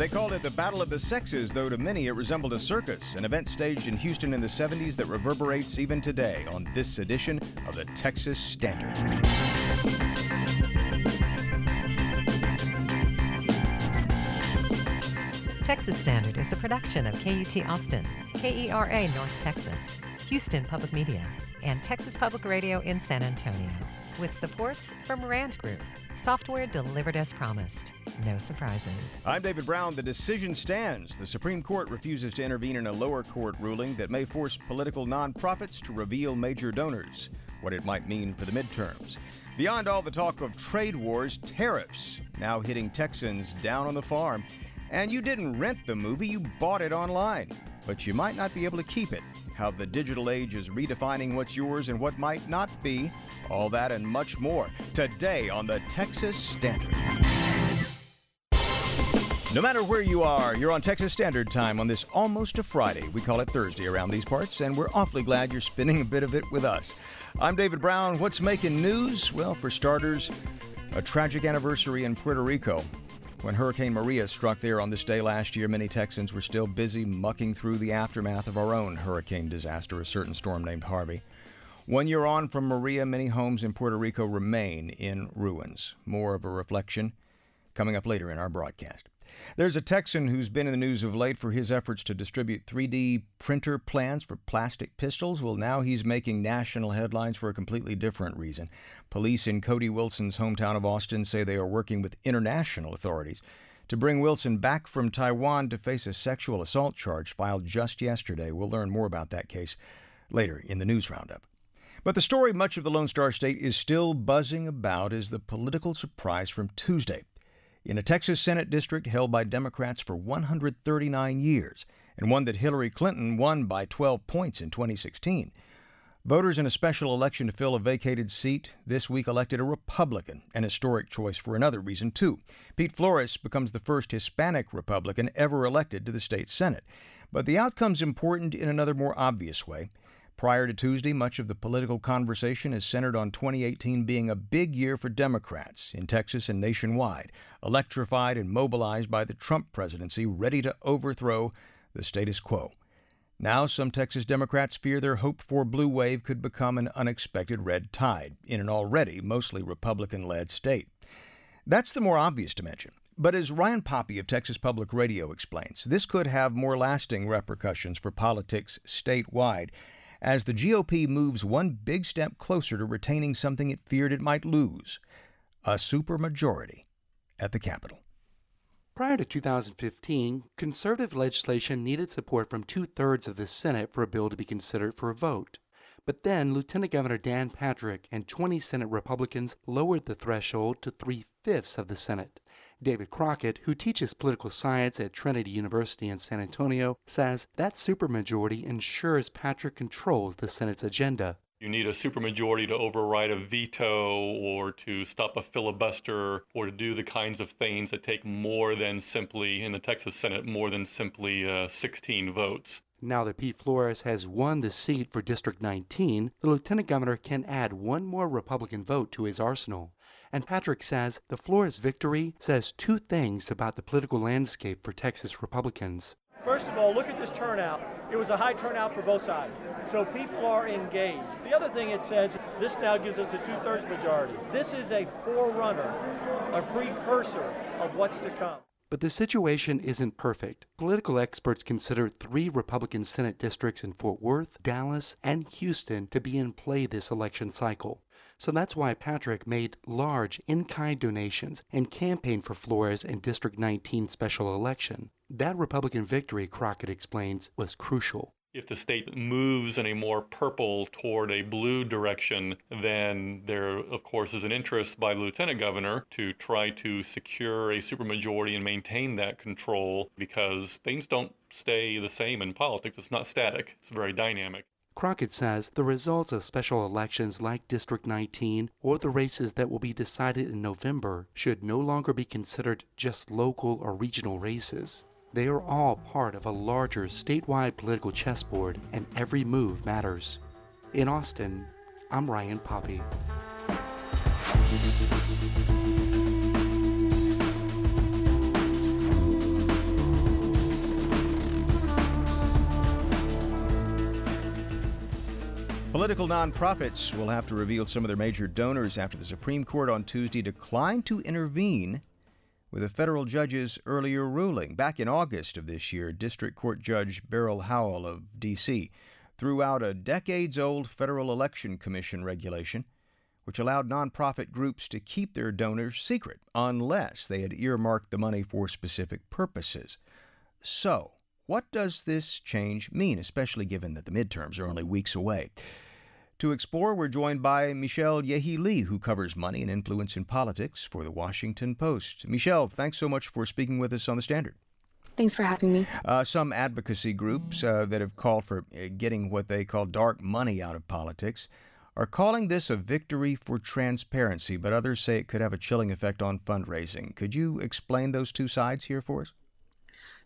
They called it the Battle of the Sexes, though to many it resembled a circus, an event staged in Houston in the 70s that reverberates even today on this edition of the Texas Standard. Texas Standard is a production of KUT Austin, KERA North Texas, Houston Public Media, and Texas Public Radio in San Antonio, with support from Rand Group, software delivered as promised. No surprises. I'm David Brown. The decision stands. The Supreme Court refuses to intervene in a lower court ruling that may force political nonprofits to reveal major donors, what it might mean for the midterms. Beyond all the talk of trade wars, tariffs now hitting Texans down on the farm. And you didn't rent the movie, you bought it online. But you might not be able to keep it. How the digital age is redefining what's yours and what might not be. All that and much more today on the Texas Standard. No matter where you are, you're on Texas Standard Time on this almost a Friday. We call it Thursday around these parts, and we're awfully glad you're spending a bit of it with us. I'm David Brown. What's making news? Well, for starters, a tragic anniversary in Puerto Rico. When Hurricane Maria struck there on this day last year, many Texans were still busy mucking through the aftermath of our own hurricane disaster, a certain storm named Harvey. One year on from Maria, many homes in Puerto Rico remain in ruins. More of a reflection coming up later in our broadcast. There's a Texan who's been in the news of late for his efforts to distribute 3D printer plans for plastic pistols. Well, now he's making national headlines for a completely different reason. Police in Cody Wilson's hometown of Austin say they are working with international authorities to bring Wilson back from Taiwan to face a sexual assault charge filed just yesterday. We'll learn more about that case later in the news roundup. But the story much of the Lone Star State is still buzzing about is the political surprise from Tuesday in a Texas Senate district held by Democrats for 139 years, and one that Hillary Clinton won by 12 points in 2016. Voters in a special election to fill a vacated seat this week elected a Republican, an historic choice for another reason, too. Pete Flores becomes the first Hispanic Republican ever elected to the state Senate. But the outcome's important in another more obvious way. Prior to Tuesday, much of the political conversation is centered on 2018 being a big year for Democrats in Texas and nationwide, electrified and mobilized by the Trump presidency, ready to overthrow the status quo. Now, some Texas Democrats fear their hoped for blue wave could become an unexpected red tide in an already mostly Republican led state. That's the more obvious dimension. But as Ryan Poppe of Texas Public Radio explains, this could have more lasting repercussions for politics statewide as the GOP moves one big step closer to retaining something it feared it might lose a supermajority at the Capitol. Prior to 2015, conservative legislation needed support from two thirds of the Senate for a bill to be considered for a vote. But then Lieutenant Governor Dan Patrick and 20 Senate Republicans lowered the threshold to three fifths of the Senate. David Crockett, who teaches political science at Trinity University in San Antonio, says that supermajority ensures Patrick controls the Senate's agenda. You need a supermajority to override a veto or to stop a filibuster or to do the kinds of things that take more than simply, in the Texas Senate, more than simply uh, 16 votes. Now that Pete Flores has won the seat for District 19, the lieutenant governor can add one more Republican vote to his arsenal. And Patrick says the Flores victory says two things about the political landscape for Texas Republicans. First of all, look at this turnout. It was a high turnout for both sides. So people are engaged. The other thing it says, this now gives us a two thirds majority. This is a forerunner, a precursor of what's to come. But the situation isn't perfect. Political experts consider three Republican Senate districts in Fort Worth, Dallas, and Houston to be in play this election cycle. So that's why Patrick made large in kind donations and campaigned for Flores in District 19 special election. That Republican victory, Crockett explains, was crucial. If the state moves in a more purple toward a blue direction, then there, of course, is an interest by the lieutenant governor to try to secure a supermajority and maintain that control because things don't stay the same in politics. It's not static, it's very dynamic. Crockett says the results of special elections like District 19 or the races that will be decided in November should no longer be considered just local or regional races. They are all part of a larger statewide political chessboard, and every move matters. In Austin, I'm Ryan Poppe. Political nonprofits will have to reveal some of their major donors after the Supreme Court on Tuesday declined to intervene with a federal judge's earlier ruling. Back in August of this year, District Court Judge Beryl Howell of D.C. threw out a decades old Federal Election Commission regulation which allowed nonprofit groups to keep their donors secret unless they had earmarked the money for specific purposes. So, what does this change mean, especially given that the midterms are only weeks away? To explore, we're joined by Michelle Ye Hee Lee, who covers money and influence in politics for the Washington Post. Michelle, thanks so much for speaking with us on the Standard. Thanks for having me. Uh, some advocacy groups uh, that have called for uh, getting what they call dark money out of politics are calling this a victory for transparency, but others say it could have a chilling effect on fundraising. Could you explain those two sides here for us?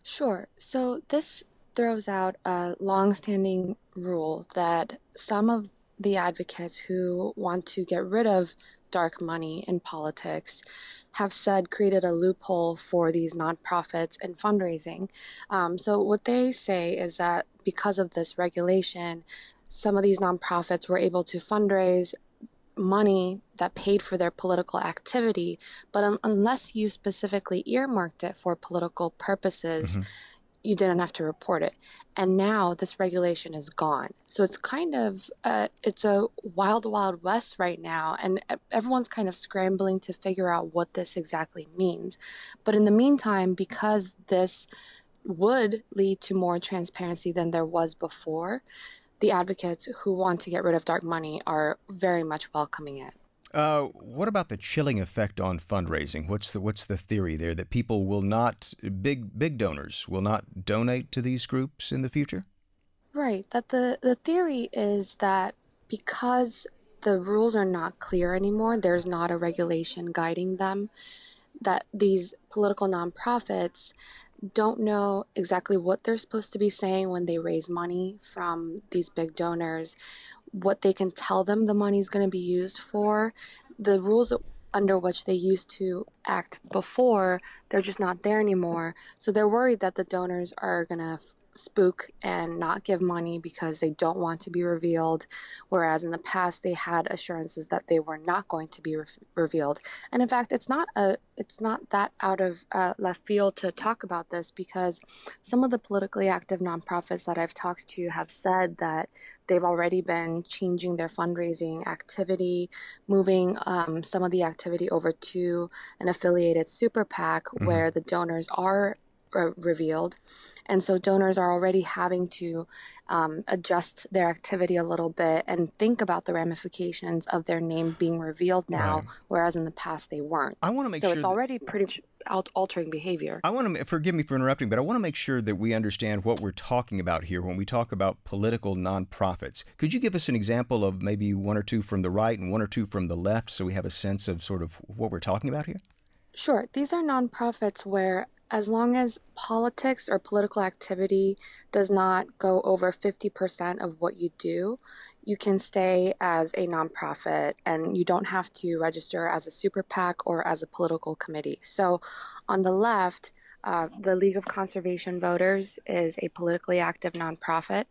Sure. So this throws out a long-standing rule that some of the advocates who want to get rid of dark money in politics have said created a loophole for these nonprofits and fundraising. Um, so, what they say is that because of this regulation, some of these nonprofits were able to fundraise money that paid for their political activity, but un- unless you specifically earmarked it for political purposes, mm-hmm. You didn't have to report it. And now this regulation is gone. So it's kind of uh, it's a wild wild west right now and everyone's kind of scrambling to figure out what this exactly means. But in the meantime, because this would lead to more transparency than there was before, the advocates who want to get rid of dark money are very much welcoming it. Uh, what about the chilling effect on fundraising? What's the what's the theory there that people will not big big donors will not donate to these groups in the future? Right. That the the theory is that because the rules are not clear anymore, there's not a regulation guiding them. That these political nonprofits don't know exactly what they're supposed to be saying when they raise money from these big donors, what they can tell them the money is going to be used for. The rules under which they used to act before, they're just not there anymore. So they're worried that the donors are going to spook and not give money because they don't want to be revealed whereas in the past they had assurances that they were not going to be re- revealed and in fact it's not a it's not that out of uh, left field to talk about this because some of the politically active nonprofits that I've talked to have said that they've already been changing their fundraising activity, moving um, some of the activity over to an affiliated super PAC mm-hmm. where the donors are revealed. And so donors are already having to um, adjust their activity a little bit and think about the ramifications of their name being revealed now, right. whereas in the past they weren't. I want to make so sure. So it's already pretty altering behavior. I want to forgive me for interrupting, but I want to make sure that we understand what we're talking about here when we talk about political nonprofits. Could you give us an example of maybe one or two from the right and one or two from the left so we have a sense of sort of what we're talking about here? Sure. These are nonprofits where as long as politics or political activity does not go over 50% of what you do, you can stay as a nonprofit and you don't have to register as a super PAC or as a political committee. So on the left, uh, the League of Conservation Voters is a politically active nonprofit.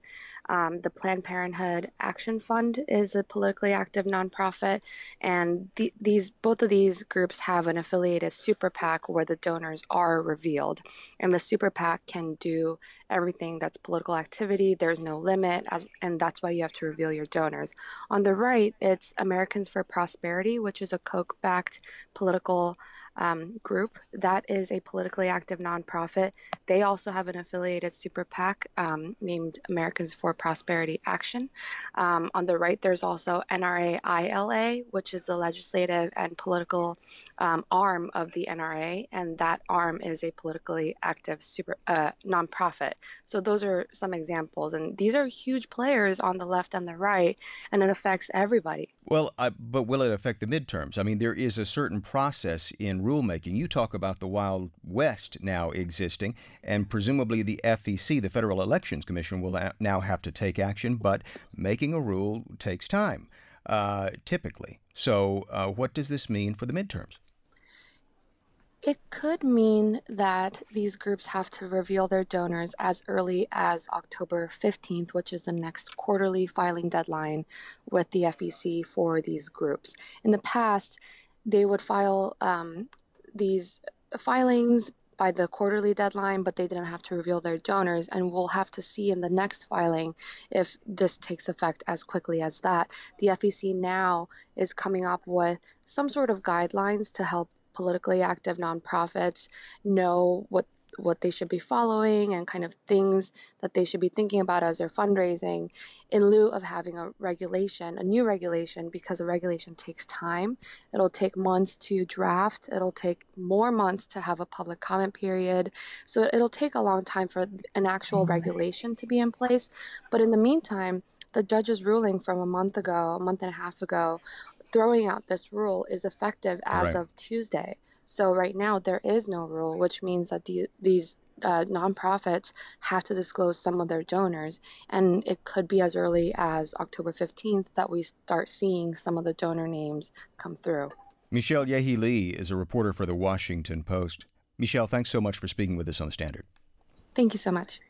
Um, the Planned Parenthood Action Fund is a politically active nonprofit, and the, these both of these groups have an affiliated super PAC where the donors are revealed, and the super PAC can do everything that's political activity. There's no limit, as, and that's why you have to reveal your donors. On the right, it's Americans for Prosperity, which is a Koch-backed political um, group. That is a politically active nonprofit. They also have an affiliated super PAC um, named Americans for Prosperity Action. Um, on the right, there's also NRA ILA, which is the legislative and political um, arm of the NRA, and that arm is a politically active super uh, nonprofit. So those are some examples, and these are huge players on the left and the right, and it affects everybody. Well, I, but will it affect the midterms? I mean, there is a certain process in rulemaking. You talk about the Wild West now existing, and presumably the FEC, the Federal Elections Commission, will now have to take action, but making a rule takes time, uh, typically. So, uh, what does this mean for the midterms? It could mean that these groups have to reveal their donors as early as October 15th, which is the next quarterly filing deadline with the FEC for these groups. In the past, they would file um, these filings by the quarterly deadline, but they didn't have to reveal their donors. And we'll have to see in the next filing if this takes effect as quickly as that. The FEC now is coming up with some sort of guidelines to help politically active nonprofits know what what they should be following and kind of things that they should be thinking about as they're fundraising in lieu of having a regulation, a new regulation, because a regulation takes time. It'll take months to draft, it'll take more months to have a public comment period. So it'll take a long time for an actual regulation to be in place. But in the meantime, the judge's ruling from a month ago, a month and a half ago, throwing out this rule is effective as right. of Tuesday. So right now there is no rule, which means that the, these uh, nonprofits have to disclose some of their donors, and it could be as early as October 15th that we start seeing some of the donor names come through. Michelle Ye Hee Lee is a reporter for the Washington Post. Michelle, thanks so much for speaking with us on the Standard. Thank you so much.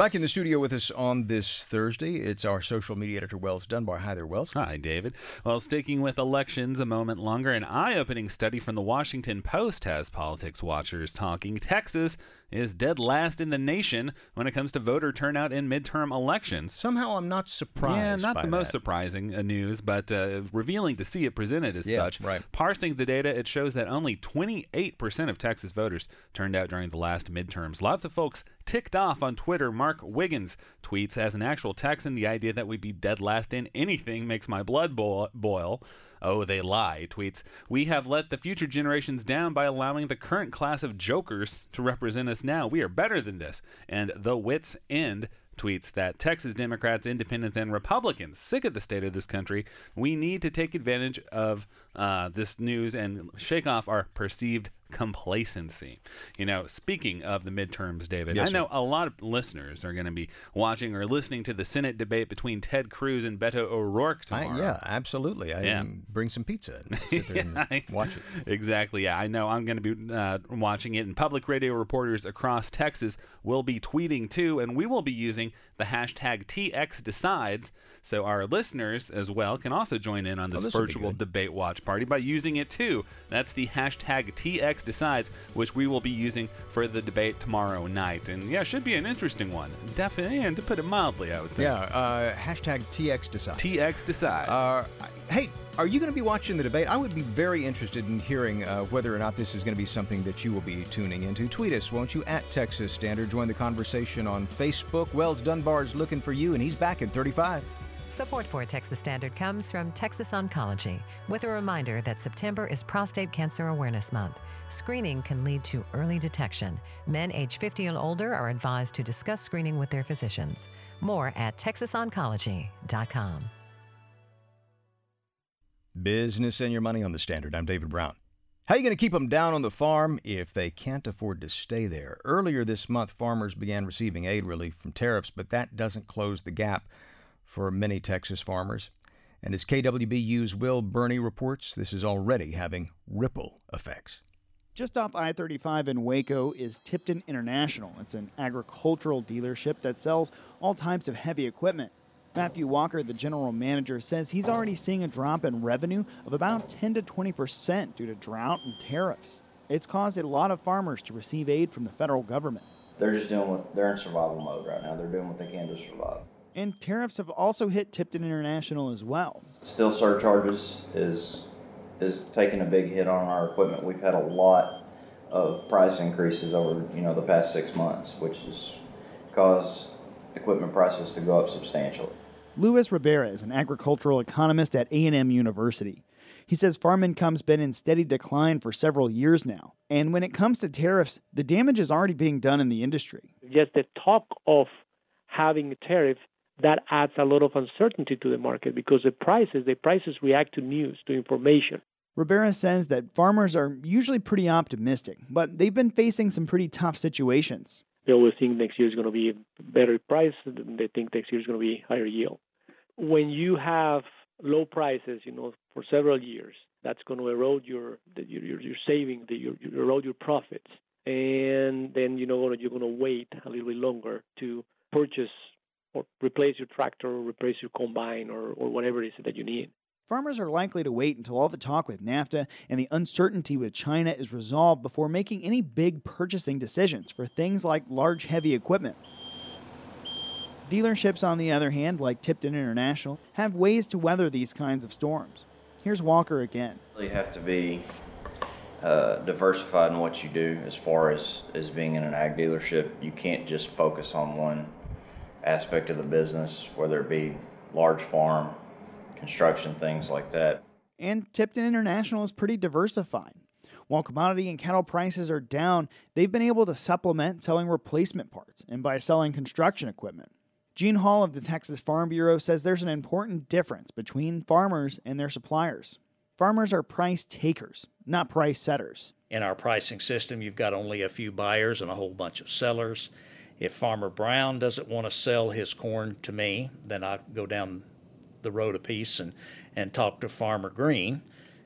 Back in the studio with us on this Thursday, it's our social media editor, Wells Dunbar. Hi there, Wells. Hi, David. Well, sticking with elections a moment longer, an eye opening study from the Washington Post has politics watchers talking. Texas is dead last in the nation when it comes to voter turnout in midterm elections. Somehow I'm not surprised. Yeah, not the that. most surprising uh, news, but uh, revealing to see it presented as yeah, such. Right. Parsing the data, it shows that only 28% of Texas voters turned out during the last midterms. Lots of folks ticked off on Twitter. Mark Wiggins tweets, As an actual Texan, the idea that we'd be dead last in anything makes my blood boil. Oh, they lie, tweets, We have let the future generations down by allowing the current class of jokers to represent us now. We are better than this. And the wits end tweets that Texas Democrats, independents, and Republicans, sick of the state of this country, we need to take advantage of uh, this news and shake off our perceived complacency. You know, speaking of the midterms, David, yes, I know a lot of listeners are going to be watching or listening to the Senate debate between Ted Cruz and Beto O'Rourke tomorrow. I, yeah, absolutely. I yeah. bring some pizza and yeah, watch it. Exactly. Yeah, I know. I'm going to be uh, watching it, and public radio reporters across Texas will be tweeting too, and we will be using the hashtag TXDecides, so our listeners as well can also join in on this, oh, this virtual debate watch party by using it too. That's the hashtag TX Decides, which we will be using for the debate tomorrow night. And yeah, should be an interesting one. Definitely, and to put it mildly, I would think. Yeah, uh, hashtag TX Decides. TX Decides. Uh, hey, are you going to be watching the debate? I would be very interested in hearing uh, whether or not this is going to be something that you will be tuning into. Tweet us, won't you, at Texas Standard. Join the conversation on Facebook. Wells Dunbar's looking for you, and he's back in 35. Support for Texas Standard comes from Texas Oncology, with a reminder that September is Prostate Cancer Awareness Month. Screening can lead to early detection. Men age 50 and older are advised to discuss screening with their physicians. More at texasoncology.com. Business and your money on the Standard. I'm David Brown. How are you going to keep them down on the farm if they can't afford to stay there? Earlier this month, farmers began receiving aid relief from tariffs, but that doesn't close the gap for many Texas farmers. And as KWBU's Will Burney reports, this is already having ripple effects. Just off I 35 in Waco is Tipton International. It's an agricultural dealership that sells all types of heavy equipment. Matthew Walker, the general manager, says he's already seeing a drop in revenue of about 10 to 20 percent due to drought and tariffs. It's caused a lot of farmers to receive aid from the federal government. They're just doing what they're in survival mode right now. They're doing what they can to survive. And tariffs have also hit Tipton International as well. Steel surcharges is is taking a big hit on our equipment. We've had a lot of price increases over you know the past six months, which has caused equipment prices to go up substantially. Luis Ribera is an agricultural economist at A&M University. He says farm income's been in steady decline for several years now. And when it comes to tariffs, the damage is already being done in the industry. Just the talk of having a tariff that adds a lot of uncertainty to the market because the prices, the prices react to news, to information. Ribera says that farmers are usually pretty optimistic, but they've been facing some pretty tough situations. They always think next year is going to be better price. They think next year is going to be higher yield. When you have low prices, you know, for several years. That's going to erode your your your saving, the, your, your erode your profits, and then you know you're going to wait a little bit longer to purchase or replace your tractor or replace your combine or, or whatever it is that you need. Farmers are likely to wait until all the talk with NAFTA and the uncertainty with China is resolved before making any big purchasing decisions for things like large heavy equipment. Dealerships, on the other hand, like Tipton International, have ways to weather these kinds of storms. Here's Walker again. You have to be uh, diversified in what you do as far as, as being in an ag dealership. You can't just focus on one aspect of the business, whether it be large farm, construction, things like that. And Tipton International is pretty diversified. While commodity and cattle prices are down, they've been able to supplement selling replacement parts and by selling construction equipment. Gene Hall of the Texas Farm Bureau says there's an important difference between farmers and their suppliers. Farmers are price takers, not price setters. In our pricing system, you've got only a few buyers and a whole bunch of sellers. If Farmer Brown doesn't want to sell his corn to me, then I go down the road a piece and, and talk to Farmer Green,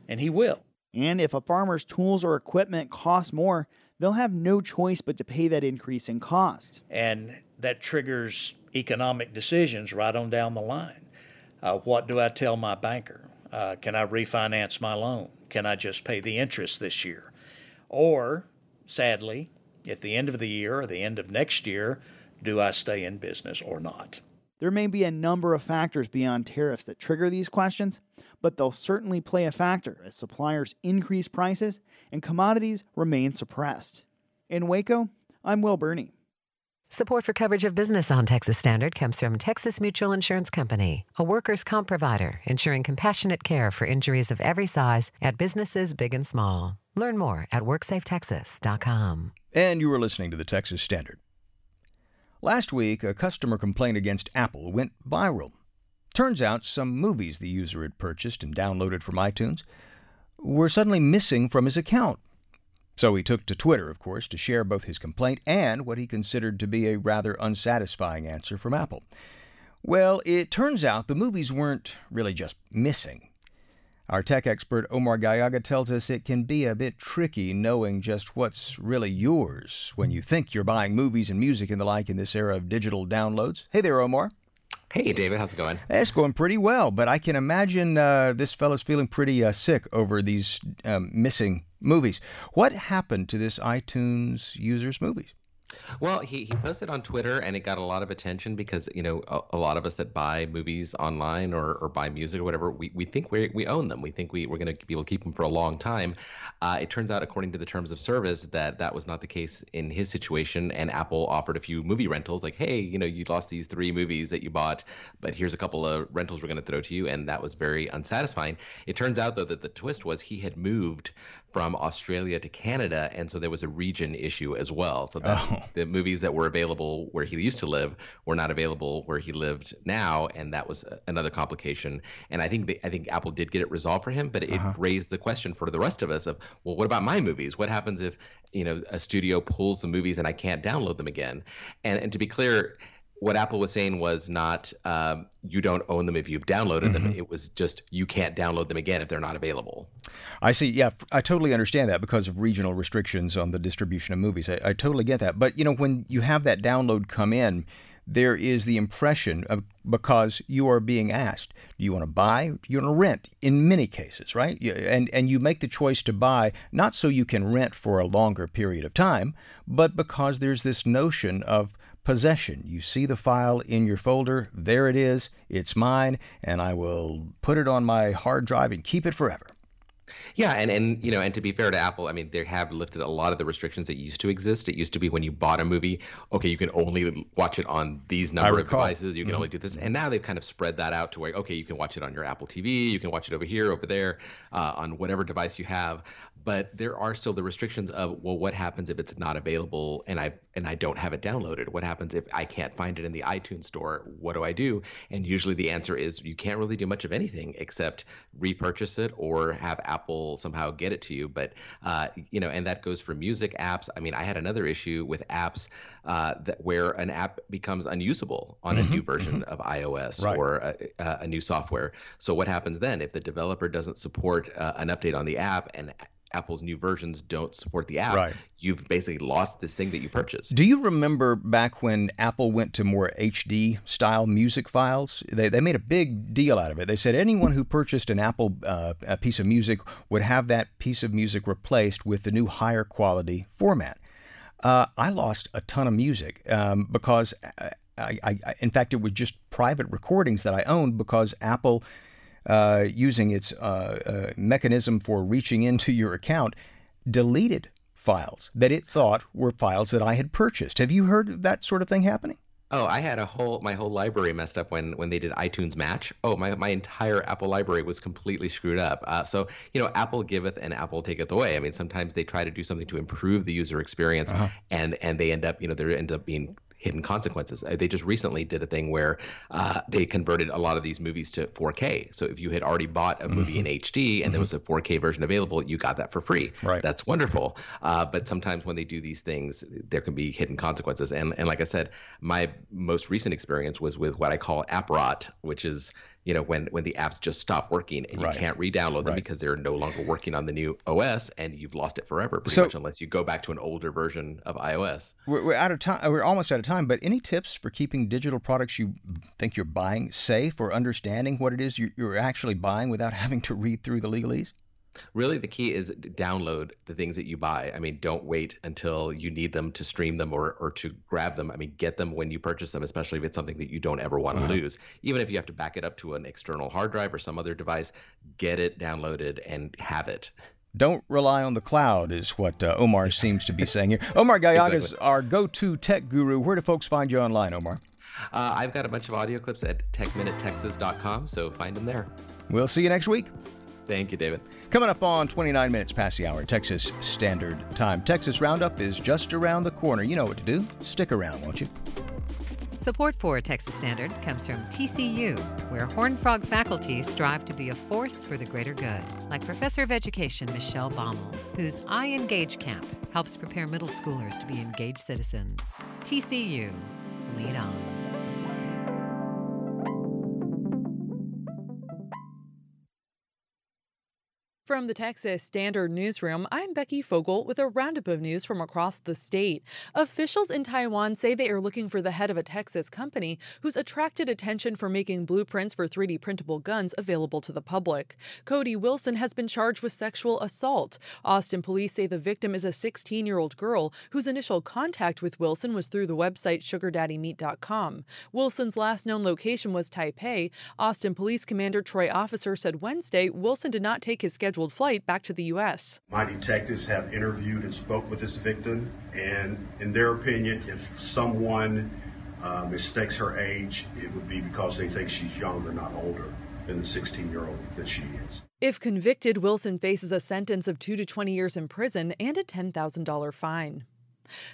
and he will. And if a farmer's tools or equipment cost more, they'll have no choice but to pay that increase in cost. And that triggers economic decisions right on down the line. Uh, what do I tell my banker? Uh, can I refinance my loan? Can I just pay the interest this year? Or, sadly, at the end of the year or the end of next year, do I stay in business or not? There may be a number of factors beyond tariffs that trigger these questions, but they'll certainly play a factor as suppliers increase prices and commodities remain suppressed. In Waco, I'm Will Burney. Support for coverage of business on Texas Standard comes from Texas Mutual Insurance Company, a workers' comp provider ensuring compassionate care for injuries of every size at businesses big and small. Learn more at WorksafeTexas.com. And you are listening to the Texas Standard. Last week, a customer complaint against Apple went viral. Turns out some movies the user had purchased and downloaded from iTunes were suddenly missing from his account. So he took to Twitter, of course, to share both his complaint and what he considered to be a rather unsatisfying answer from Apple. Well, it turns out the movies weren't really just missing. Our tech expert Omar Gallaga tells us it can be a bit tricky knowing just what's really yours when you think you're buying movies and music and the like in this era of digital downloads. Hey there, Omar. Hey, David, how's it going? It's going pretty well, but I can imagine uh, this fellow's feeling pretty uh, sick over these um, missing movies. What happened to this iTunes user's movies? Well, he, he posted on Twitter and it got a lot of attention because, you know, a, a lot of us that buy movies online or, or buy music or whatever, we, we think we we own them. We think we, we're going to be able to keep them for a long time. Uh, it turns out, according to the terms of service, that that was not the case in his situation. And Apple offered a few movie rentals like, hey, you know, you lost these three movies that you bought, but here's a couple of rentals we're going to throw to you. And that was very unsatisfying. It turns out, though, that the twist was he had moved from Australia to Canada, and so there was a region issue as well. So that oh. The movies that were available where he used to live were not available where he lived now, and that was another complication. And I think I think Apple did get it resolved for him, but it uh-huh. raised the question for the rest of us of, well, what about my movies? What happens if you know a studio pulls the movies and I can't download them again? And and to be clear what Apple was saying was not um, you don't own them if you've downloaded mm-hmm. them. It was just you can't download them again if they're not available. I see. Yeah, I totally understand that because of regional restrictions on the distribution of movies. I, I totally get that. But you know, when you have that download come in, there is the impression of because you are being asked, do you want to buy? Do you want to rent? In many cases, right? And and you make the choice to buy not so you can rent for a longer period of time, but because there's this notion of possession. You see the file in your folder, there it is, it's mine, and I will put it on my hard drive and keep it forever. Yeah, and and you know, and to be fair to Apple, I mean, they have lifted a lot of the restrictions that used to exist. It used to be when you bought a movie, okay, you can only watch it on these number of devices. You can mm-hmm. only do this, and now they've kind of spread that out to where okay, you can watch it on your Apple TV, you can watch it over here, over there, uh, on whatever device you have but there are still the restrictions of well what happens if it's not available and i and i don't have it downloaded what happens if i can't find it in the itunes store what do i do and usually the answer is you can't really do much of anything except repurchase it or have Apple somehow get it to you. But uh, you know, and that goes for music apps. I mean, I had another issue with apps uh, that where an app becomes unusable on mm-hmm, a new version mm-hmm. of iOS right. or a, a, new software. So what happens then if the developer doesn't support uh, an update on the app and Apple's new versions don't support the app, right. you've basically lost this thing that you purchased. Do you remember back when Apple went to more HD style music files? They, they made a big deal out of it. They said anyone who purchased an Apple uh, a piece of music would have that piece of music replaced with the new higher quality format. Uh, I lost a ton of music um, because uh, I, I, in fact, it was just private recordings that I owned because Apple uh, using its uh, uh, mechanism for reaching into your account, deleted files that it thought were files that I had purchased. Have you heard that sort of thing happening? Oh, I had a whole my whole library messed up when when they did iTunes Match. Oh, my my entire Apple library was completely screwed up. Uh, so you know, Apple giveth and Apple taketh away. I mean, sometimes they try to do something to improve the user experience, uh-huh. and and they end up you know there end up being hidden consequences. Uh, they just recently did a thing where uh, they converted a lot of these movies to 4K. So if you had already bought a movie mm-hmm. in HD and mm-hmm. there was a 4K version available, you got that for free. Right. That's wonderful. Uh, but sometimes when they do these things, there can be hidden consequences. And and like I said, my most recent experience was with what I call app rot, which is you know when when the apps just stop working and you right. can't re-download them right. because they're no longer working on the new OS and you've lost it forever pretty so, much unless you go back to an older version of iOS. We're, we're out of time. We're almost out of time. But any tips for keeping digital products you think you're buying safe or understanding what it is you're actually buying without having to read through the legalese? Really, the key is download the things that you buy. I mean, don't wait until you need them to stream them or, or to grab them. I mean, get them when you purchase them, especially if it's something that you don't ever want to uh-huh. lose. Even if you have to back it up to an external hard drive or some other device, get it downloaded and have it. Don't rely on the cloud, is what uh, Omar seems to be saying here. Omar Gallaga is our go to tech guru. Where do folks find you online, Omar? Uh, I've got a bunch of audio clips at techminutetexas.com, so find them there. We'll see you next week. Thank you, David. Coming up on 29 minutes past the hour, Texas Standard Time. Texas Roundup is just around the corner. You know what to do. Stick around, won't you? Support for Texas Standard comes from TCU, where Horn Frog faculty strive to be a force for the greater good, like Professor of Education Michelle Baumel, whose I Engage camp helps prepare middle schoolers to be engaged citizens. TCU, lead on. From the Texas Standard Newsroom, I'm Becky Fogel with a roundup of news from across the state. Officials in Taiwan say they are looking for the head of a Texas company who's attracted attention for making blueprints for 3D printable guns available to the public. Cody Wilson has been charged with sexual assault. Austin police say the victim is a 16 year old girl whose initial contact with Wilson was through the website sugardaddymeet.com. Wilson's last known location was Taipei. Austin Police Commander Troy Officer said Wednesday Wilson did not take his schedule scheduled flight back to the U.S. My detectives have interviewed and spoke with this victim, and in their opinion, if someone uh, mistakes her age, it would be because they think she's younger, not older than the 16 year old that she is. If convicted, Wilson faces a sentence of 2 to 20 years in prison and a $10,000 fine.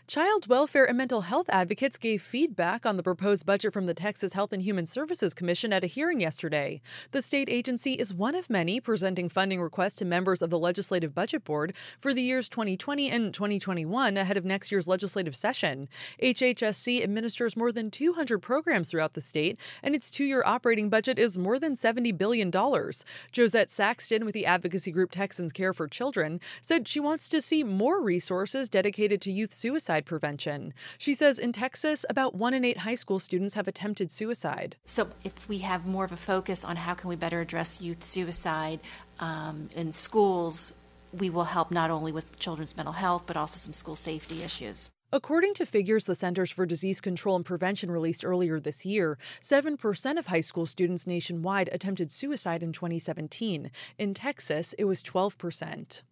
Child welfare and mental health advocates gave feedback on the proposed budget from the Texas Health and Human Services Commission at a hearing yesterday. The state agency is one of many presenting funding requests to members of the Legislative Budget Board for the years 2020 and 2021 ahead of next year's legislative session. HHSC administers more than 200 programs throughout the state, and its two year operating budget is more than $70 billion. Josette Saxton with the advocacy group Texans Care for Children said she wants to see more resources dedicated to youth suicide prevention. She says in Texas, about one in eight high school students have attempted suicide. So, if we have more of a focus on how can we better address youth suicide um, in schools, we will help not only with children's mental health, but also some school safety issues. According to figures the Centers for Disease Control and Prevention released earlier this year, 7% of high school students nationwide attempted suicide in 2017. In Texas, it was 12%.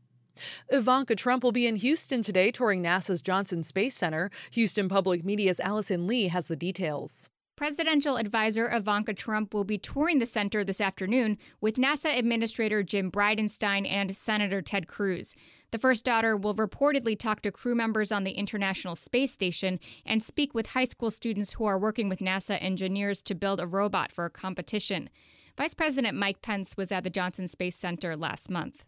Ivanka Trump will be in Houston today touring NASA's Johnson Space Center. Houston Public Media's Allison Lee has the details. Presidential advisor Ivanka Trump will be touring the center this afternoon with NASA Administrator Jim Bridenstine and Senator Ted Cruz. The first daughter will reportedly talk to crew members on the International Space Station and speak with high school students who are working with NASA engineers to build a robot for a competition. Vice President Mike Pence was at the Johnson Space Center last month.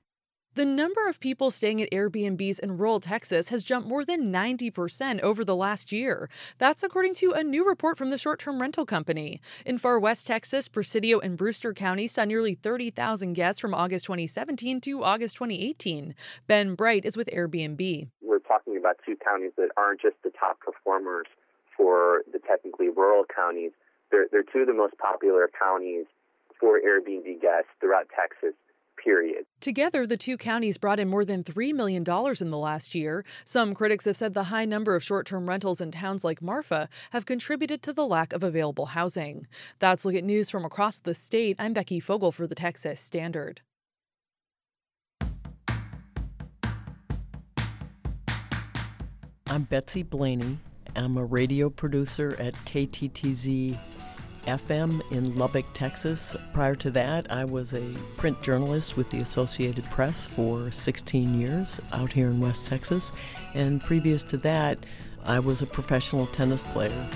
The number of people staying at Airbnbs in rural Texas has jumped more than 90% over the last year. That's according to a new report from the short term rental company. In far west Texas, Presidio and Brewster counties saw nearly 30,000 guests from August 2017 to August 2018. Ben Breit is with Airbnb. We're talking about two counties that aren't just the top performers for the technically rural counties, they're, they're two of the most popular counties for Airbnb guests throughout Texas period. Together, the two counties brought in more than $3 million in the last year. Some critics have said the high number of short term rentals in towns like Marfa have contributed to the lack of available housing. That's Look at News from across the state. I'm Becky Fogel for the Texas Standard. I'm Betsy Blaney. I'm a radio producer at KTTZ FM in Lubbock, Texas. Prior to that, I was a print journalist with the Associated Press for 16 years out here in West Texas. And previous to that, I was a professional tennis player.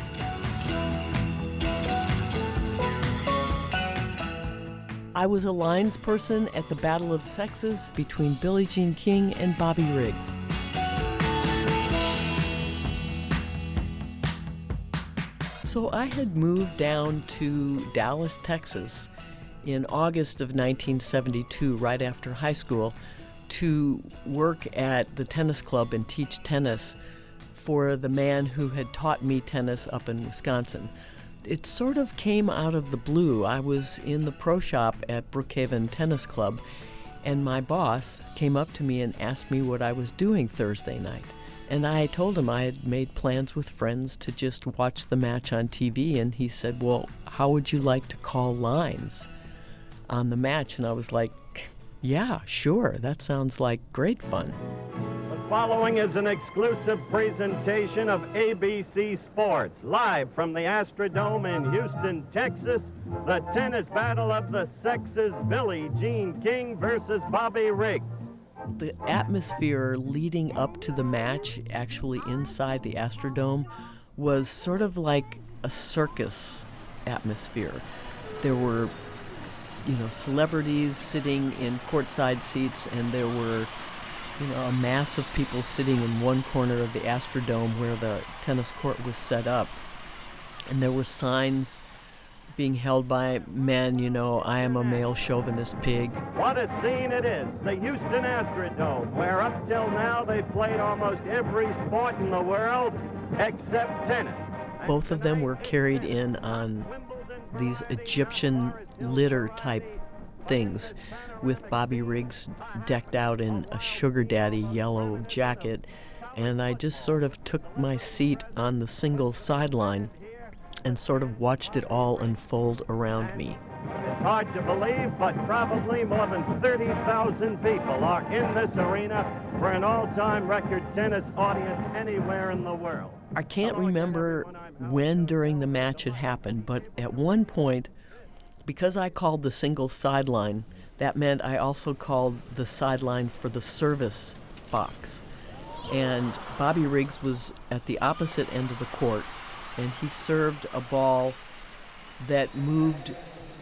I was a lines person at the Battle of Sexes between Billie Jean King and Bobby Riggs. So I had moved down to Dallas, Texas in August of 1972, right after high school, to work at the tennis club and teach tennis for the man who had taught me tennis up in Wisconsin. It sort of came out of the blue. I was in the pro shop at Brookhaven Tennis Club, and my boss came up to me and asked me what I was doing Thursday night. And I told him I had made plans with friends to just watch the match on TV. And he said, Well, how would you like to call lines on the match? And I was like, Yeah, sure. That sounds like great fun. Following is an exclusive presentation of ABC Sports, live from the Astrodome in Houston, Texas. The tennis battle of the sexes Billie Jean King versus Bobby Riggs the atmosphere leading up to the match, actually inside the Astrodome, was sort of like a circus atmosphere. There were, you know, celebrities sitting in courtside seats, and there were, you know, a mass of people sitting in one corner of the Astrodome where the tennis court was set up. And there were signs being held by men, you know, I am a male chauvinist pig. What a scene it is, the Houston Astrodome, where up till now they've played almost every sport in the world except tennis. Both of them were carried in on these Egyptian litter type things with Bobby Riggs decked out in a sugar daddy yellow jacket. And I just sort of took my seat on the single sideline and sort of watched it all unfold around me. It's hard to believe, but probably more than 30,000 people are in this arena for an all time record tennis audience anywhere in the world. I can't remember when during the match it happened, but at one point, because I called the single sideline, that meant I also called the sideline for the service box. And Bobby Riggs was at the opposite end of the court, and he served a ball that moved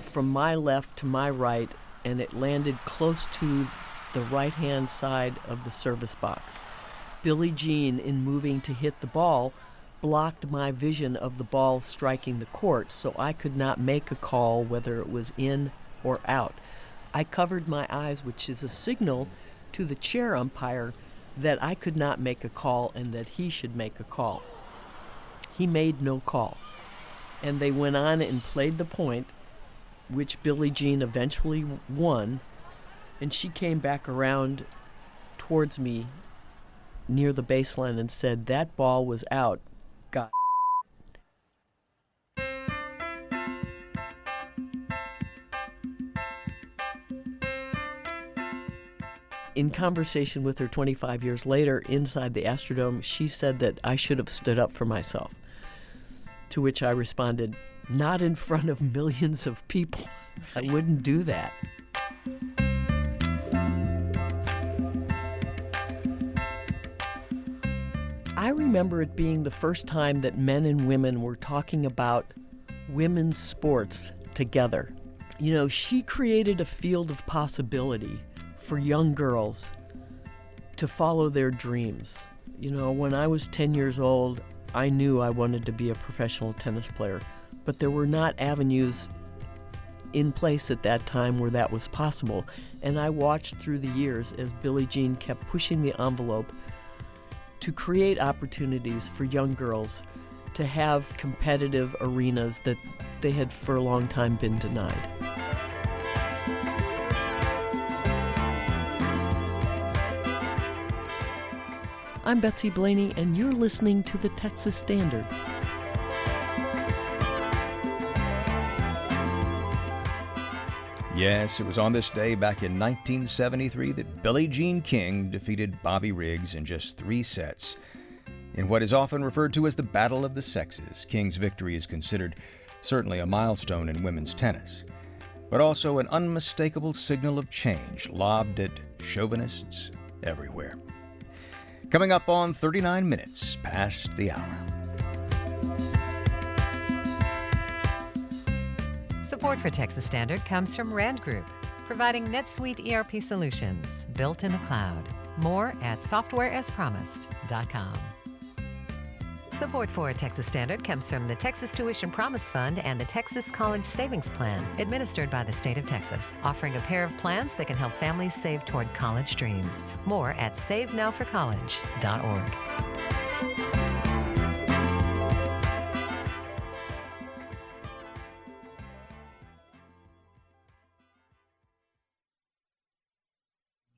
from my left to my right and it landed close to the right hand side of the service box. Billie Jean, in moving to hit the ball, blocked my vision of the ball striking the court, so I could not make a call whether it was in or out. I covered my eyes, which is a signal to the chair umpire that I could not make a call and that he should make a call. He made no call. And they went on and played the point, which Billie Jean eventually won. And she came back around towards me near the baseline and said, That ball was out. In conversation with her 25 years later inside the Astrodome, she said that I should have stood up for myself. To which I responded, Not in front of millions of people. I wouldn't do that. I remember it being the first time that men and women were talking about women's sports together. You know, she created a field of possibility for young girls to follow their dreams. You know, when I was 10 years old, I knew I wanted to be a professional tennis player, but there were not avenues in place at that time where that was possible. And I watched through the years as Billie Jean kept pushing the envelope to create opportunities for young girls to have competitive arenas that they had for a long time been denied. I'm Betsy Blaney, and you're listening to the Texas Standard. Yes, it was on this day back in 1973 that Billie Jean King defeated Bobby Riggs in just three sets. In what is often referred to as the Battle of the Sexes, King's victory is considered certainly a milestone in women's tennis, but also an unmistakable signal of change lobbed at chauvinists everywhere. Coming up on 39 minutes past the hour. Support for Texas Standard comes from Rand Group, providing NetSuite ERP solutions built in the cloud. More at softwareaspromised.com. Support for Texas Standard comes from the Texas Tuition Promise Fund and the Texas College Savings Plan, administered by the state of Texas, offering a pair of plans that can help families save toward college dreams. More at savenowforcollege.org.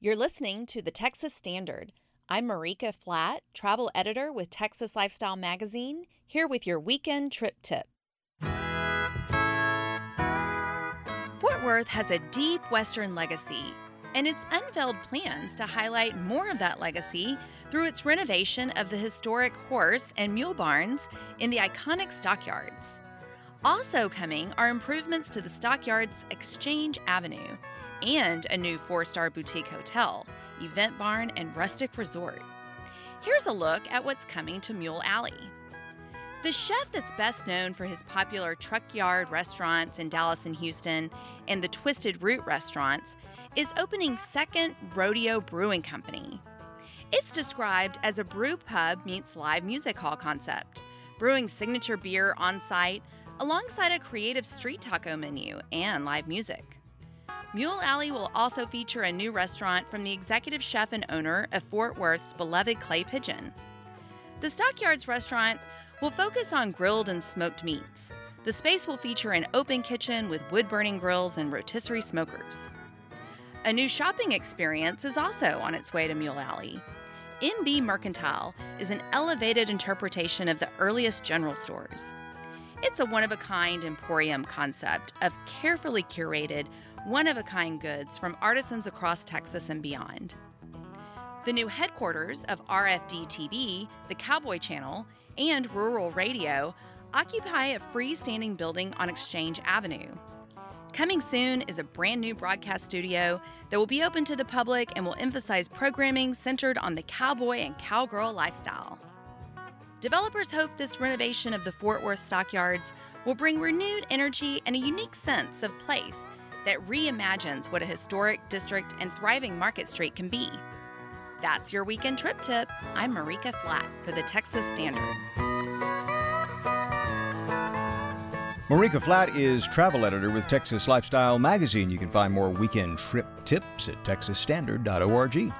You're listening to the Texas Standard. I'm Marika Flatt, travel editor with Texas Lifestyle Magazine, here with your weekend trip tip. Fort Worth has a deep Western legacy, and it's unveiled plans to highlight more of that legacy through its renovation of the historic horse and mule barns in the iconic stockyards. Also coming are improvements to the stockyards Exchange Avenue and a new four star boutique hotel, event barn, and rustic resort. Here's a look at what's coming to Mule Alley. The chef that's best known for his popular Truck Yard restaurants in Dallas and Houston and the Twisted Root restaurants is opening second Rodeo Brewing Company. It's described as a brew pub meets live music hall concept, brewing signature beer on site alongside a creative street taco menu and live music. Mule Alley will also feature a new restaurant from the executive chef and owner of Fort Worth's beloved Clay Pigeon. The Stockyards restaurant will focus on grilled and smoked meats. The space will feature an open kitchen with wood burning grills and rotisserie smokers. A new shopping experience is also on its way to Mule Alley. MB Mercantile is an elevated interpretation of the earliest general stores. It's a one of a kind emporium concept of carefully curated, one of a kind goods from artisans across Texas and beyond. The new headquarters of RFD TV, the Cowboy Channel, and Rural Radio occupy a freestanding building on Exchange Avenue. Coming soon is a brand new broadcast studio that will be open to the public and will emphasize programming centered on the cowboy and cowgirl lifestyle. Developers hope this renovation of the Fort Worth stockyards will bring renewed energy and a unique sense of place that reimagines what a historic district and thriving Market Street can be. That's your weekend trip tip. I'm Marika Flatt for the Texas Standard. Marika Flatt is travel editor with Texas Lifestyle Magazine. You can find more weekend trip tips at texasstandard.org.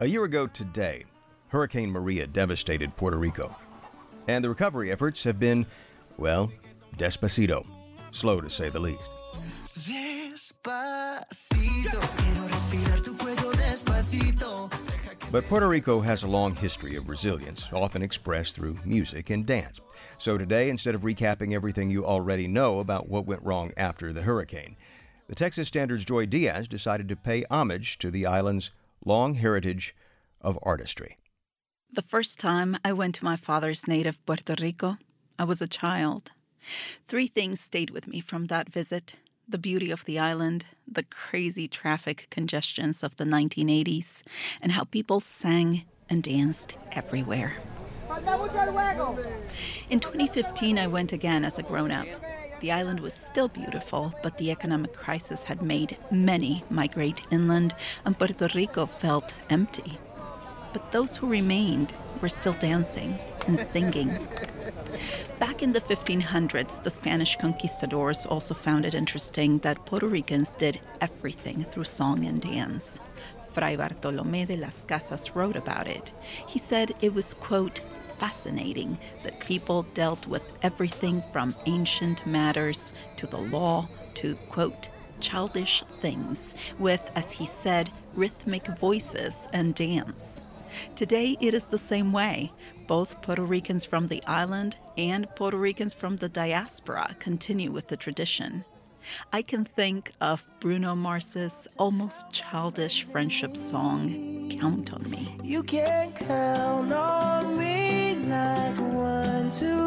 A year ago today, Hurricane Maria devastated Puerto Rico. And the recovery efforts have been, well, despacito. Slow to say the least. But Puerto Rico has a long history of resilience, often expressed through music and dance. So today, instead of recapping everything you already know about what went wrong after the hurricane, the Texas Standard's Joy Diaz decided to pay homage to the island's long heritage of artistry. The first time I went to my father's native Puerto Rico, I was a child. Three things stayed with me from that visit the beauty of the island, the crazy traffic congestions of the 1980s, and how people sang and danced everywhere. In 2015, I went again as a grown up. The island was still beautiful, but the economic crisis had made many migrate inland, and Puerto Rico felt empty. But those who remained were still dancing and singing. Back in the 1500s, the Spanish conquistadors also found it interesting that Puerto Ricans did everything through song and dance. Fray Bartolomé de las Casas wrote about it. He said it was, quote, fascinating that people dealt with everything from ancient matters to the law to, quote, childish things, with, as he said, rhythmic voices and dance. Today, it is the same way. Both Puerto Ricans from the island and Puerto Ricans from the diaspora continue with the tradition. I can think of Bruno Mars's almost childish friendship song, Count on Me. You can count on me like one, two,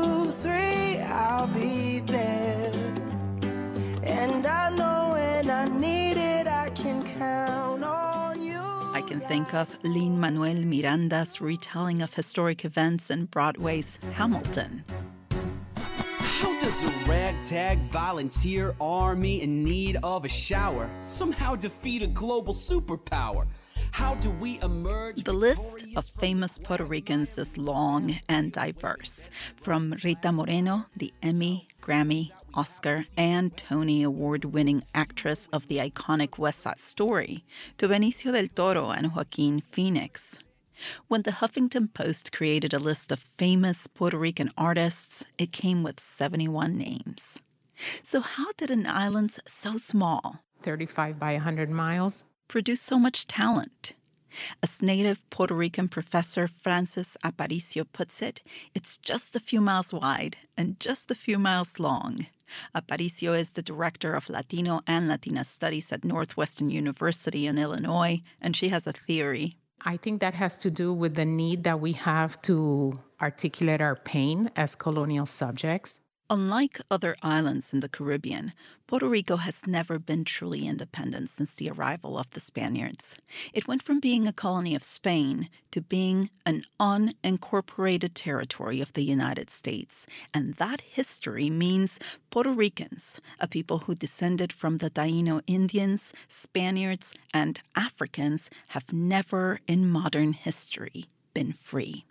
can think of Lin Manuel Miranda's retelling of historic events in Broadway's Hamilton. How does a ragtag volunteer army in need of a shower somehow defeat a global superpower? How do we emerge? The list of famous Puerto Ricans is long and diverse. From Rita Moreno, the Emmy, Grammy, Oscar, and Tony Award winning actress of the iconic West Side Story, to Benicio del Toro and Joaquin Phoenix. When the Huffington Post created a list of famous Puerto Rican artists, it came with 71 names. So, how did an island so small, 35 by 100 miles, produce so much talent? As native Puerto Rican professor Frances Aparicio puts it, it's just a few miles wide and just a few miles long. Aparicio is the director of Latino and Latina studies at Northwestern University in Illinois, and she has a theory. I think that has to do with the need that we have to articulate our pain as colonial subjects. Unlike other islands in the Caribbean, Puerto Rico has never been truly independent since the arrival of the Spaniards. It went from being a colony of Spain to being an unincorporated territory of the United States. And that history means Puerto Ricans, a people who descended from the Taino Indians, Spaniards, and Africans, have never in modern history been free.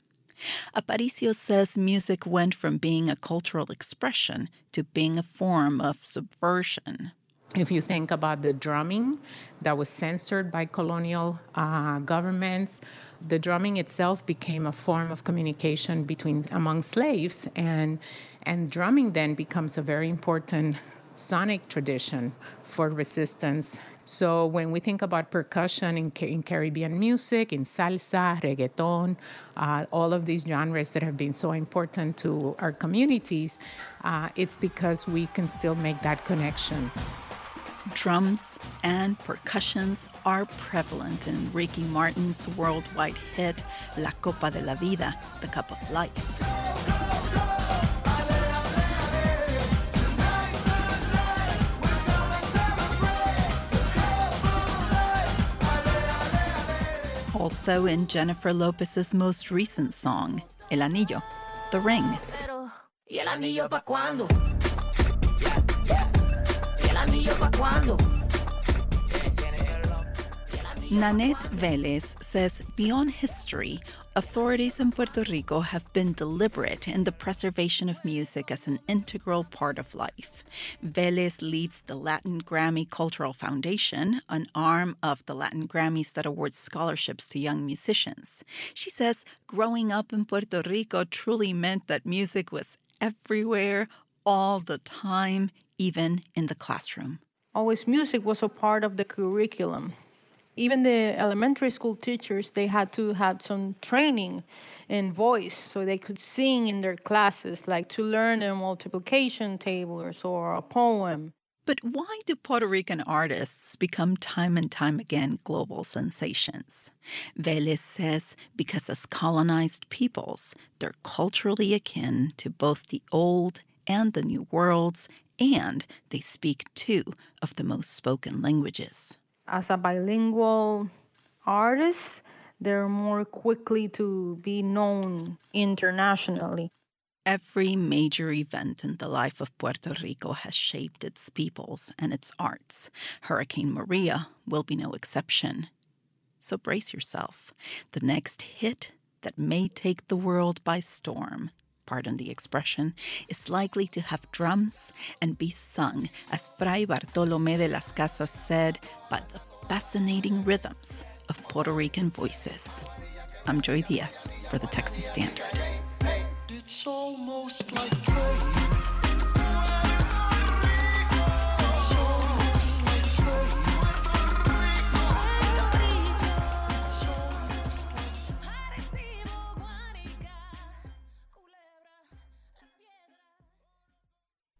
Aparicio says music went from being a cultural expression to being a form of subversion. If you think about the drumming that was censored by colonial uh, governments, the drumming itself became a form of communication between among slaves, and and drumming then becomes a very important sonic tradition for resistance so when we think about percussion in, in Caribbean music, in salsa, reggaeton, uh, all of these genres that have been so important to our communities, uh, it's because we can still make that connection. Drums and percussions are prevalent in Ricky Martin's worldwide hit La Copa de la Vida, The Cup of Life. Also in Jennifer Lopez's most recent song, El Anillo, The Ring. ¿Y Nanette Velez says beyond history, authorities in Puerto Rico have been deliberate in the preservation of music as an integral part of life. Velez leads the Latin Grammy Cultural Foundation, an arm of the Latin Grammys that awards scholarships to young musicians. She says growing up in Puerto Rico truly meant that music was everywhere, all the time, even in the classroom. Always music was a part of the curriculum even the elementary school teachers they had to have some training in voice so they could sing in their classes like to learn a multiplication tables or a poem but why do Puerto Rican artists become time and time again global sensations? Velez says because as colonized peoples, they're culturally akin to both the old and the new worlds, and they speak two of the most spoken languages as a bilingual artist, they're more quickly to be known internationally. Every major event in the life of Puerto Rico has shaped its peoples and its arts. Hurricane Maria will be no exception. So brace yourself. The next hit that may take the world by storm, pardon the expression, is likely to have drums and be sung, as Fray Bartolome de las Casas said, by the fascinating rhythms of Puerto Rican voices. I'm Joy Diaz for the Texas Standard.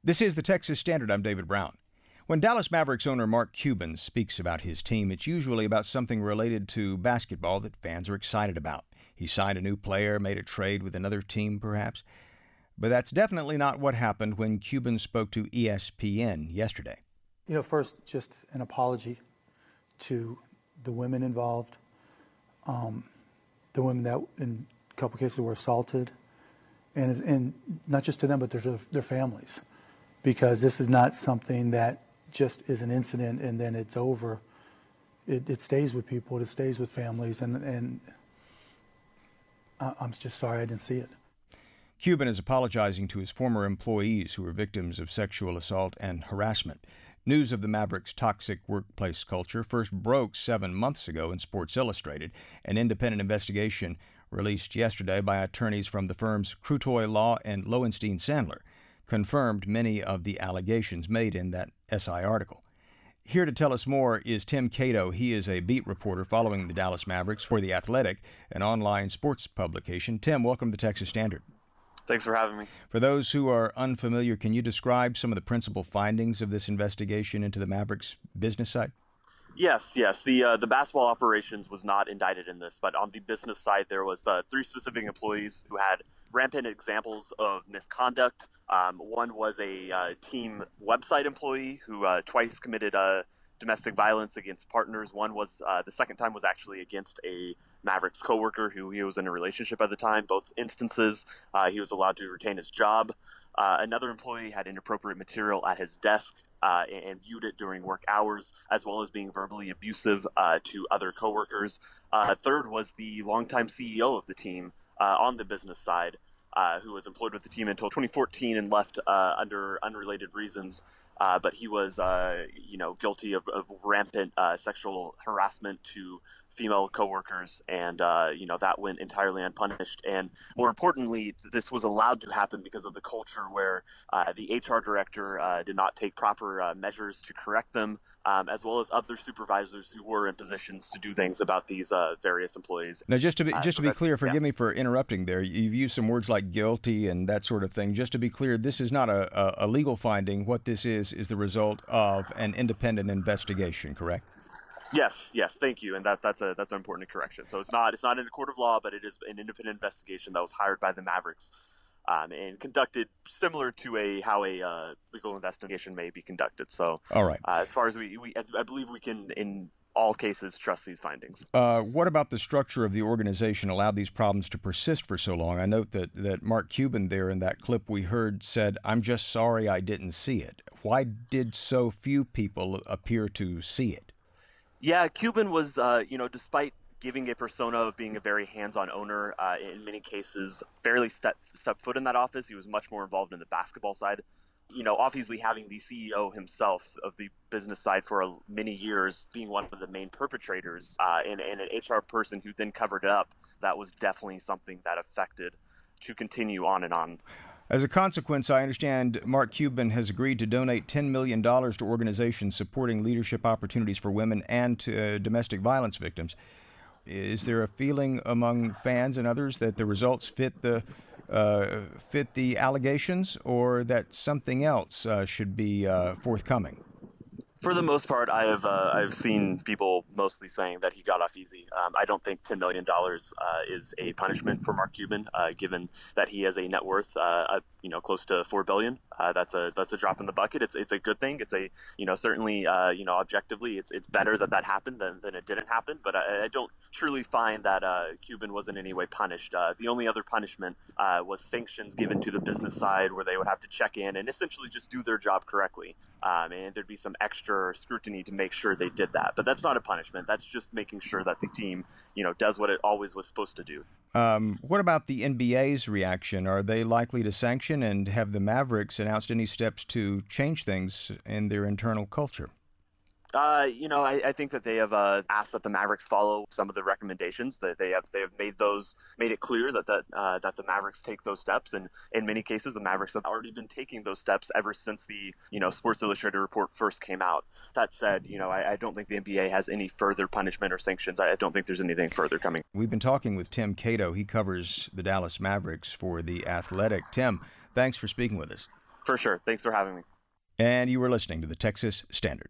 This is the Texas Standard. I'm David Brown. When Dallas Mavericks owner Mark Cuban speaks about his team, it's usually about something related to basketball that fans are excited about. He signed a new player, made a trade with another team, perhaps. But that's definitely not what happened when Cuban spoke to ESPN yesterday. You know, first, just an apology to the women involved, um, the women that in a couple cases were assaulted, and, and not just to them, but their, their families because this is not something that just is an incident and then it's over. It, it stays with people, it stays with families, and, and I'm just sorry I didn't see it. Cuban is apologizing to his former employees who were victims of sexual assault and harassment. News of the Mavericks' toxic workplace culture first broke seven months ago in Sports Illustrated. An independent investigation released yesterday by attorneys from the firms Krutoy Law and Lowenstein Sandler confirmed many of the allegations made in that SI article. Here to tell us more is Tim Cato. He is a beat reporter following the Dallas Mavericks for The Athletic, an online sports publication. Tim, welcome to the Texas Standard. Thanks for having me. For those who are unfamiliar, can you describe some of the principal findings of this investigation into the Mavericks business side? Yes, yes. The uh, the basketball operations was not indicted in this, but on the business side, there was uh, three specific employees who had rampant examples of misconduct. Um, one was a uh, team website employee who uh, twice committed uh, domestic violence against partners. One was uh, the second time was actually against a Mavericks coworker who he was in a relationship at the time. Both instances, uh, he was allowed to retain his job. Uh, another employee had inappropriate material at his desk uh, and viewed it during work hours, as well as being verbally abusive uh, to other coworkers. Uh, third was the longtime CEO of the team on the business side, uh, who was employed with the team until 2014 and left under unrelated reasons. but he was, you know, guilty of, of rampant sexual harassment to female coworkers, and uh, you know that went entirely unpunished. And more importantly, this was allowed to happen because of the culture where uh, the HR director uh, did not take proper uh, measures to correct them, um, as well as other supervisors who were in positions to do things about these uh, various employees. Now, just to be Uh, just so to be clear, forgive yeah. me for interrupting there. You've used some words like guilty and that sort of thing. Just to be clear, this is not a, a, a legal finding. What this is is the result of an independent investigation. Correct? Yes, yes, thank you, and that that's a that's an important correction. So it's not it's not in a court of law, but it is an independent investigation that was hired by the Mavericks um, and conducted similar to a how a uh, legal investigation may be conducted. So, All right. uh, as far as we, we I believe we can in all cases trust these findings. Uh, what about the structure of the organization allowed these problems to persist for so long? I note that, that Mark Cuban there in that clip we heard said, I'm just sorry I didn't see it. Why did so few people appear to see it? Yeah, Cuban was, uh, you know, despite giving a persona of being a very hands-on owner, uh, in many cases, barely stepped step foot in that office. He was much more involved in the basketball side. You know, obviously having the CEO himself of the business side for many years, being one of the main perpetrators, uh, and, and an HR person who then covered it up, that was definitely something that affected to continue on and on. As a consequence, I understand Mark Cuban has agreed to donate $10 million to organizations supporting leadership opportunities for women and to uh, domestic violence victims. Is there a feeling among fans and others that the results fit the uh, fit the allegations, or that something else uh, should be uh, forthcoming? For the most part, I have uh, I've seen people mostly saying that he got off easy. Um, I don't think ten million dollars uh, is a punishment for Mark Cuban, uh, given that he has a net worth, you know, close to four billion. Uh, that's a that's a drop in the bucket. It's it's a good thing. It's a you know certainly uh, you know objectively it's it's better that that happened than, than it didn't happen. But I, I don't truly find that uh, Cuban was in any way punished. Uh, the only other punishment uh, was sanctions given to the business side, where they would have to check in and essentially just do their job correctly. Um, and there'd be some extra scrutiny to make sure they did that. But that's not a punishment. That's just making sure that the team you know does what it always was supposed to do. Um, what about the NBA's reaction? Are they likely to sanction, and have the Mavericks announced any steps to change things in their internal culture? Uh, you know, I, I, think that they have uh, asked that the Mavericks follow some of the recommendations. That they have they have made those made it clear that that uh, that the Mavericks take those steps, and in many cases, the Mavericks have already been taking those steps ever since the you know Sports Illustrated report first came out. That said, you know, I, I don't think the NBA has any further punishment or sanctions. I, I don't think there's anything further coming. We've been talking with Tim Cato. He covers the Dallas Mavericks for the Athletic. Tim, thanks for speaking with us. For sure. Thanks for having me. And you were listening to the Texas Standard.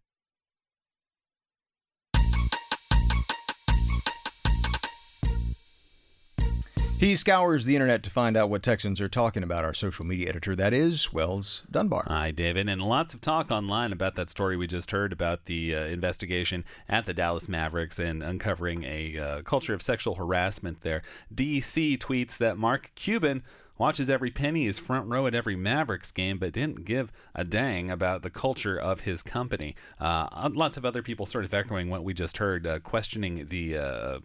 He scours the internet to find out what Texans are talking about. Our social media editor, that is Wells Dunbar. Hi, David. And lots of talk online about that story we just heard about the uh, investigation at the Dallas Mavericks and uncovering a uh, culture of sexual harassment there. DC tweets that Mark Cuban watches every penny, is front row at every Mavericks game, but didn't give a dang about the culture of his company. Uh, lots of other people sort of echoing what we just heard, uh, questioning the, uh,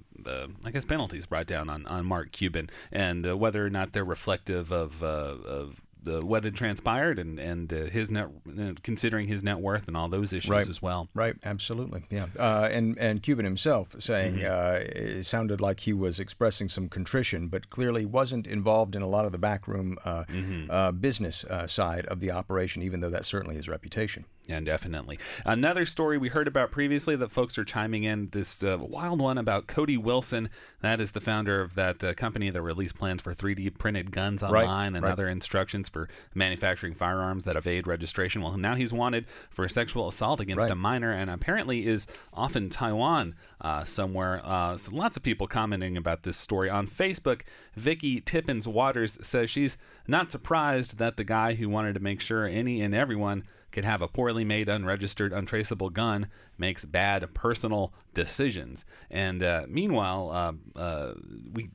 I guess, penalties brought down on, on Mark Cuban and uh, whether or not they're reflective of, uh, of the what had transpired and and uh, his net uh, considering his net worth and all those issues right. as well. Right, absolutely, yeah. Uh, and and Cuban himself saying mm-hmm. Uh, it sounded like he was expressing some contrition, but clearly wasn't involved in a lot of the backroom uh, mm-hmm. Uh, business side of the operation, even though that's certainly his reputation. Yeah, definitely. Another story we heard about previously that folks are chiming in this uh, wild one about Cody Wilson. That is the founder of that uh, company that released plans for 3D printed guns online right, and right. other instructions for manufacturing firearms that evade registration. Well, now he's wanted for sexual assault against right. a minor and apparently is off in Taiwan uh, somewhere. Uh, so lots of people commenting about this story on Facebook. Vicky Tippins Waters says she's not surprised that the guy who wanted to make sure any and everyone could have a poorly made, unregistered, untraceable gun, makes bad personal decisions. And uh, meanwhile, uh, uh, we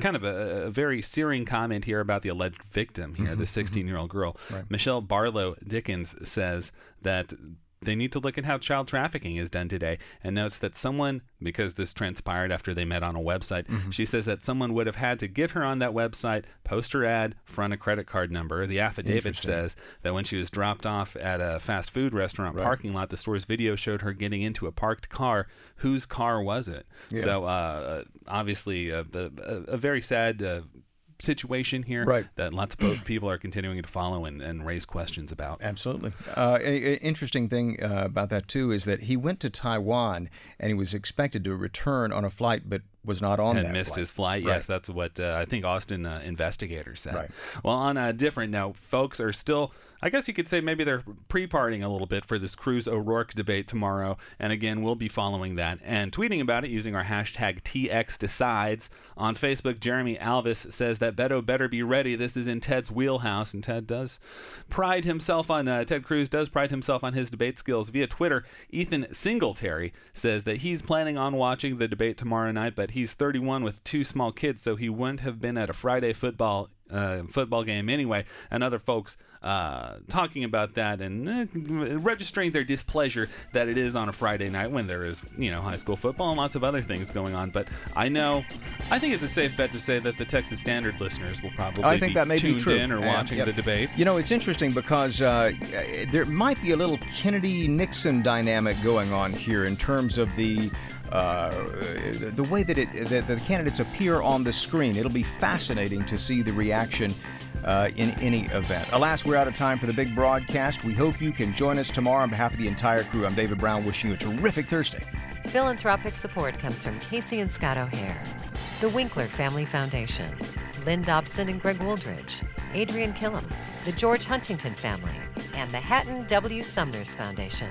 kind of a, a, very searing comment here about the alleged victim here, mm-hmm, the 16 year old girl. Right. Michelle Barlow Dickens says that they need to look at how child trafficking is done today and notes that someone, because this transpired after they met on a website, mm-hmm. she says that someone would have had to get her on that website, post her ad, front a credit card number. The affidavit says that when she was dropped off at a fast food restaurant right. parking lot, the store's video showed her getting into a parked car. Whose car was it? Yeah. So, uh, obviously, a, a, a, very sad. Uh, situation here right. that lots of people are continuing to follow and, and raise questions about. Absolutely. Uh, a, a interesting thing uh, about that, too, is that he went to Taiwan and he was expected to return on a flight, but was not on and that missed flight. his flight. Right. Yes, that's what uh, I think Austin uh, investigators said. Right. Well, on a different note, folks are still. I guess you could say maybe they're pre-partying a little bit for this Cruz O'Rourke debate tomorrow, and again we'll be following that and tweeting about it using our hashtag TXDecides on Facebook. Jeremy Alvis says that Beto better be ready. This is in Ted's wheelhouse, and Ted does pride himself on uh, Ted Cruz does pride himself on his debate skills via Twitter. Ethan Singletary says that he's planning on watching the debate tomorrow night, but he's 31 with two small kids, so he wouldn't have been at a Friday football uh, football game anyway, and other folks uh, talking about that and uh, registering their displeasure that it is on a Friday night when there is, you know, high school football and lots of other things going on. But I know, I think it's a safe bet to say that the Texas Standard listeners will probably I think be that may tuned be true. in or Yeah, watching yep. the debate. You know, it's interesting because uh, there might be a little Kennedy Nixon dynamic going on here in terms of the. Uh, the way that, it, that the candidates appear on the screen, it'll be fascinating to see the reaction uh, in any event. Alas, we're out of time for the big broadcast. We hope you can join us tomorrow. On behalf of the entire crew, I'm David Brown, wishing you a terrific Thursday. Philanthropic support comes from Casey and Scott O'Hare, the Winkler Family Foundation, Lynn Dobson and Greg Wooldridge, Adrian Killam, the George Huntington family, and the Hatton W. Sumners Foundation.